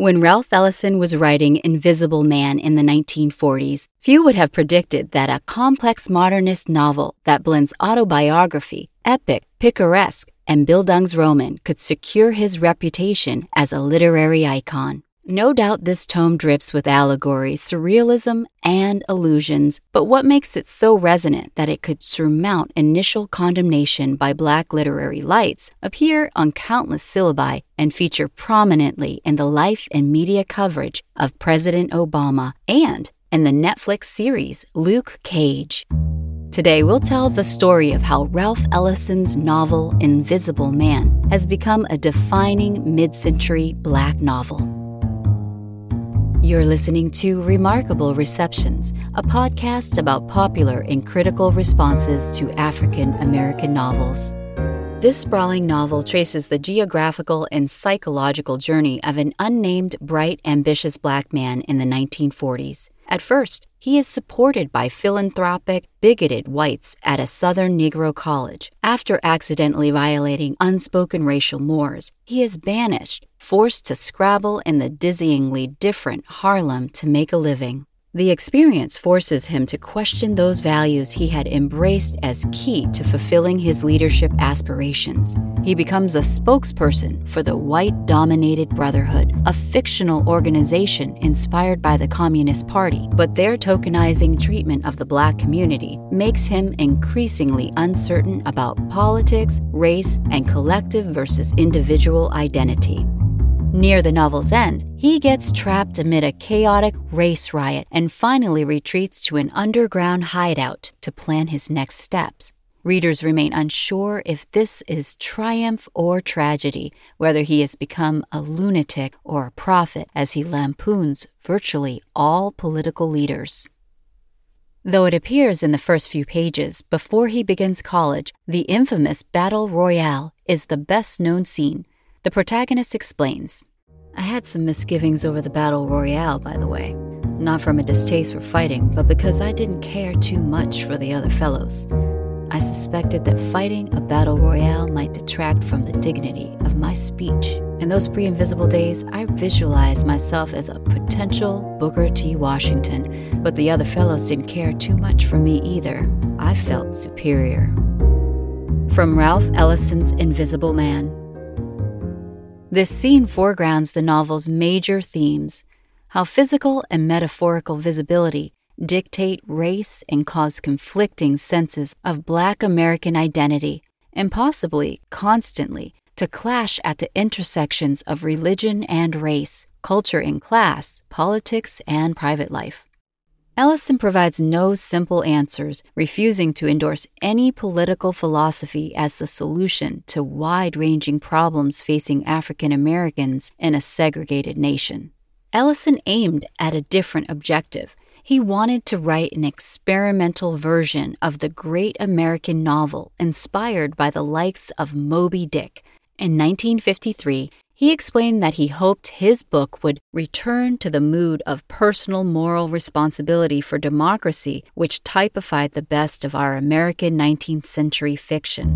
When Ralph Ellison was writing Invisible Man in the 1940s, few would have predicted that a complex modernist novel that blends autobiography, epic, picaresque, and Bildungsroman could secure his reputation as a literary icon. No doubt this tome drips with allegory, surrealism, and illusions, but what makes it so resonant that it could surmount initial condemnation by black literary lights, appear on countless syllabi, and feature prominently in the life and media coverage of President Obama and in the Netflix series Luke Cage. Today, we'll tell the story of how Ralph Ellison's novel Invisible Man has become a defining mid century black novel. You're listening to Remarkable Receptions, a podcast about popular and critical responses to African American novels. This sprawling novel traces the geographical and psychological journey of an unnamed, bright, ambitious black man in the 1940s. At first, he is supported by philanthropic, bigoted whites at a Southern Negro college. After accidentally violating unspoken racial mores, he is banished, forced to scrabble in the dizzyingly different Harlem to make a living. The experience forces him to question those values he had embraced as key to fulfilling his leadership aspirations. He becomes a spokesperson for the White Dominated Brotherhood, a fictional organization inspired by the Communist Party, but their tokenizing treatment of the black community makes him increasingly uncertain about politics, race, and collective versus individual identity. Near the novel's end, he gets trapped amid a chaotic race riot and finally retreats to an underground hideout to plan his next steps. Readers remain unsure if this is triumph or tragedy, whether he has become a lunatic or a prophet as he lampoons virtually all political leaders. Though it appears in the first few pages before he begins college, the infamous Battle Royale is the best known scene the protagonist explains I had some misgivings over the battle royale, by the way. Not from a distaste for fighting, but because I didn't care too much for the other fellows. I suspected that fighting a battle royale might detract from the dignity of my speech. In those pre invisible days, I visualized myself as a potential Booker T. Washington, but the other fellows didn't care too much for me either. I felt superior. From Ralph Ellison's Invisible Man this scene foregrounds the novel's major themes how physical and metaphorical visibility dictate race and cause conflicting senses of Black American identity, and possibly constantly to clash at the intersections of religion and race, culture and class, politics and private life. Ellison provides no simple answers, refusing to endorse any political philosophy as the solution to wide ranging problems facing African Americans in a segregated nation. Ellison aimed at a different objective. He wanted to write an experimental version of the great American novel inspired by the likes of Moby Dick. In 1953, he explained that he hoped his book would return to the mood of personal moral responsibility for democracy, which typified the best of our American 19th century fiction.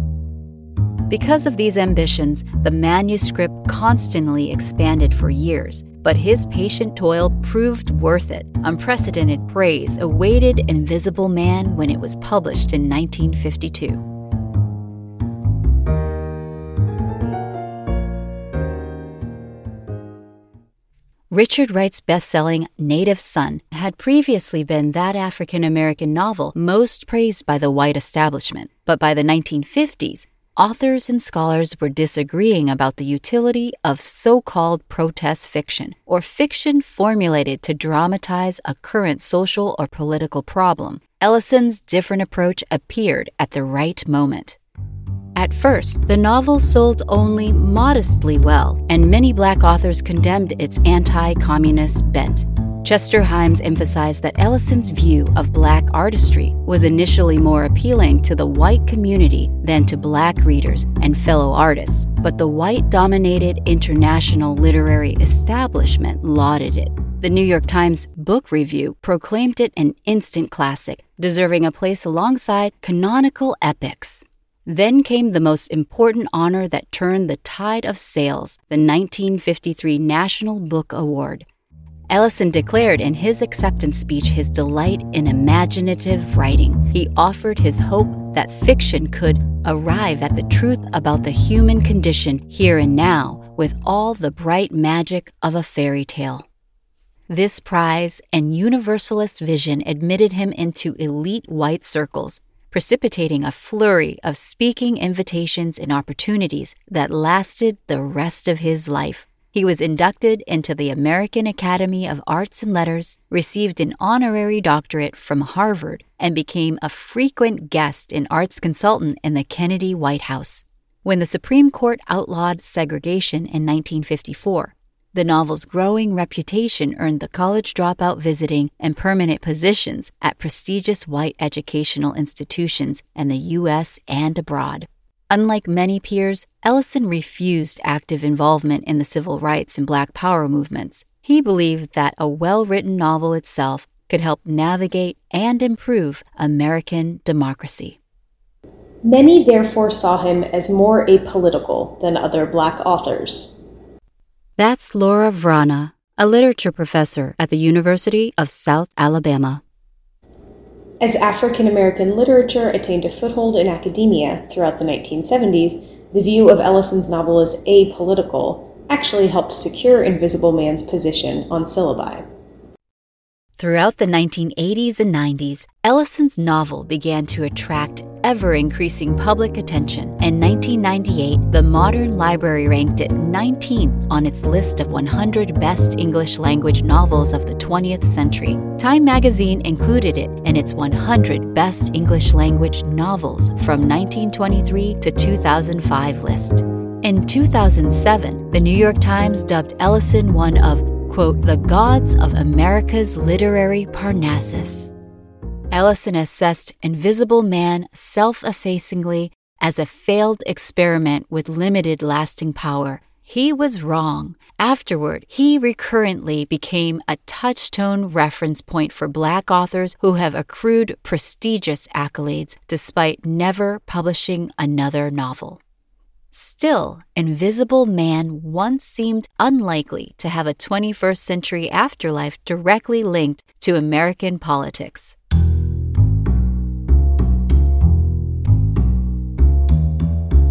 Because of these ambitions, the manuscript constantly expanded for years, but his patient toil proved worth it. Unprecedented praise awaited Invisible Man when it was published in 1952. Richard Wright's best selling Native Son had previously been that African American novel most praised by the white establishment, but by the 1950s, authors and scholars were disagreeing about the utility of so called protest fiction, or fiction formulated to dramatize a current social or political problem. Ellison's different approach appeared at the right moment. At first, the novel sold only modestly well, and many black authors condemned its anti communist bent. Chester Himes emphasized that Ellison's view of black artistry was initially more appealing to the white community than to black readers and fellow artists, but the white dominated international literary establishment lauded it. The New York Times Book Review proclaimed it an instant classic, deserving a place alongside canonical epics. Then came the most important honor that turned the tide of sales the 1953 National Book Award. Ellison declared in his acceptance speech his delight in imaginative writing. He offered his hope that fiction could arrive at the truth about the human condition here and now with all the bright magic of a fairy tale. This prize and universalist vision admitted him into elite white circles, precipitating a flurry of speaking invitations and opportunities that lasted the rest of his life. He was inducted into the American Academy of Arts and Letters, received an honorary doctorate from Harvard, and became a frequent guest and arts consultant in the Kennedy White House. When the Supreme Court outlawed segregation in 1954, the novel's growing reputation earned the college dropout visiting and permanent positions at prestigious white educational institutions in the U.S. and abroad. Unlike many peers, Ellison refused active involvement in the civil rights and Black Power movements. He believed that a well written novel itself could help navigate and improve American democracy. Many therefore saw him as more apolitical than other black authors. That's Laura Vrana, a literature professor at the University of South Alabama. As African American literature attained a foothold in academia throughout the 1970s, the view of Ellison's novel as apolitical actually helped secure Invisible Man's position on syllabi. Throughout the 1980s and 90s, Ellison's novel began to attract ever increasing public attention. In 1998, the Modern Library ranked it 19th on its list of 100 best English language novels of the 20th century. Time magazine included it in its 100 best English language novels from 1923 to 2005 list. In 2007, the New York Times dubbed Ellison one of quote, the gods of America's literary Parnassus. Ellison assessed Invisible Man self effacingly as a failed experiment with limited lasting power. He was wrong. Afterward, he recurrently became a touchstone reference point for Black authors who have accrued prestigious accolades despite never publishing another novel. Still, Invisible Man once seemed unlikely to have a 21st century afterlife directly linked to American politics.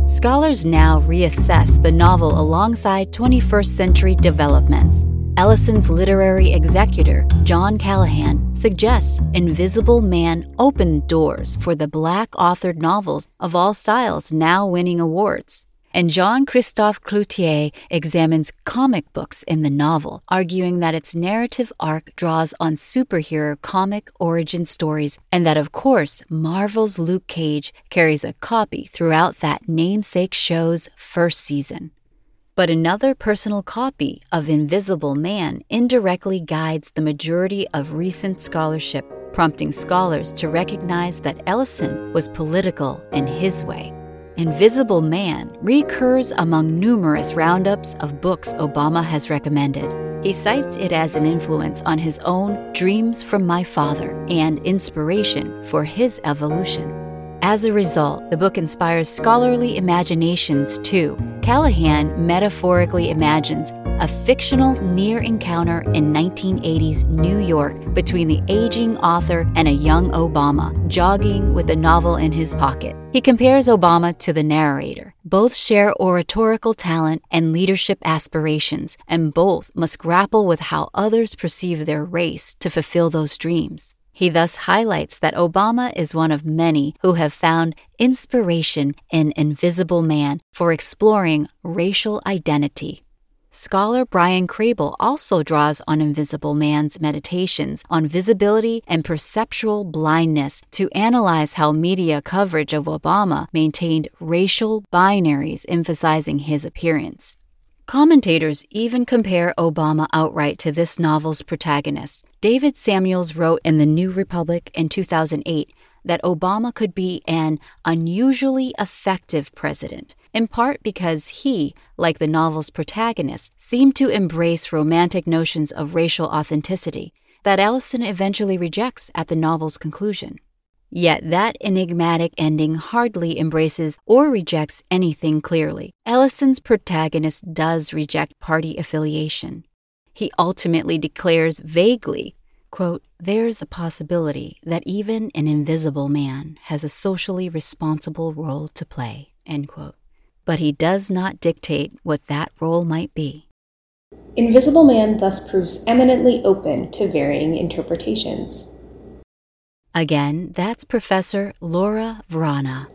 Scholars now reassess the novel alongside 21st century developments. Ellison's literary executor, John Callahan, suggests Invisible Man opened doors for the black authored novels of all styles now winning awards and Jean Christophe Cloutier examines comic books in the novel, arguing that its narrative arc draws on superhero comic origin stories, and that, of course, Marvel's Luke Cage carries a copy throughout that namesake show's first season. But another personal copy of Invisible Man indirectly guides the majority of recent scholarship, prompting scholars to recognize that Ellison was political in his way. Invisible Man recurs among numerous roundups of books Obama has recommended. He cites it as an influence on his own Dreams from My Father and inspiration for his evolution. As a result, the book inspires scholarly imaginations too. Callahan metaphorically imagines a fictional near encounter in 1980s New York between the aging author and a young Obama, jogging with a novel in his pocket. He compares Obama to the narrator. Both share oratorical talent and leadership aspirations, and both must grapple with how others perceive their race to fulfill those dreams. He thus highlights that Obama is one of many who have found inspiration in Invisible Man for exploring racial identity. Scholar Bryan Crable also draws on Invisible Man's meditations on visibility and perceptual blindness to analyze how media coverage of Obama maintained racial binaries emphasizing his appearance. Commentators even compare Obama outright to this novel's protagonist. David Samuels wrote in The New Republic in 2008 that Obama could be an unusually effective president, in part because he, like the novel's protagonist, seemed to embrace romantic notions of racial authenticity that Ellison eventually rejects at the novel's conclusion. Yet that enigmatic ending hardly embraces or rejects anything clearly. Ellison's protagonist does reject party affiliation. He ultimately declares vaguely, quote, There's a possibility that even an invisible man has a socially responsible role to play, end quote. But he does not dictate what that role might be. Invisible Man thus proves eminently open to varying interpretations. Again, that's Professor Laura Vrana.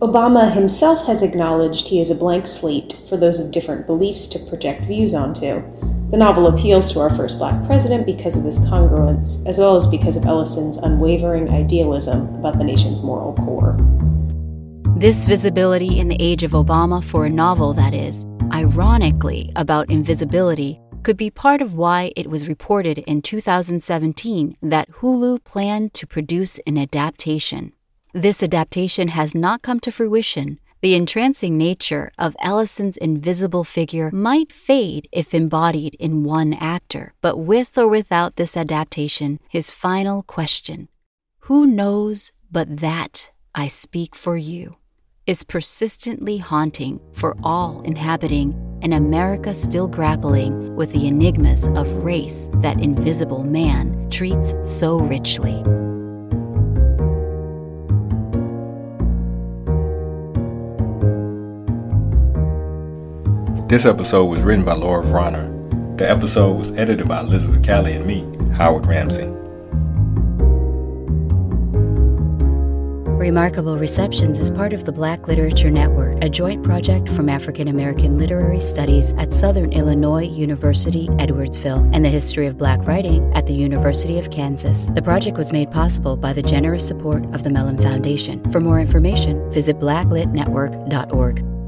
Obama himself has acknowledged he is a blank slate for those of different beliefs to project views onto. The novel appeals to our first black president because of this congruence, as well as because of Ellison's unwavering idealism about the nation's moral core. This visibility in the age of Obama for a novel that is, ironically, about invisibility could be part of why it was reported in 2017 that Hulu planned to produce an adaptation. This adaptation has not come to fruition. The entrancing nature of Ellison's invisible figure might fade if embodied in one actor, but with or without this adaptation, his final question, Who knows but that I speak for you, is persistently haunting for all inhabiting an America still grappling with the enigmas of race that Invisible Man treats so richly. This episode was written by Laura Vrana. The episode was edited by Elizabeth Calley and me, Howard Rambsy. Remarkable Receptions is part of the Black Literature Network, a joint project from African American Literary Studies at Southern Illinois University, Edwardsville, and the History of Black Writing at the University of Kansas. The project was made possible by the generous support of the Mellon Foundation. For more information, visit blacklitnetwork.org.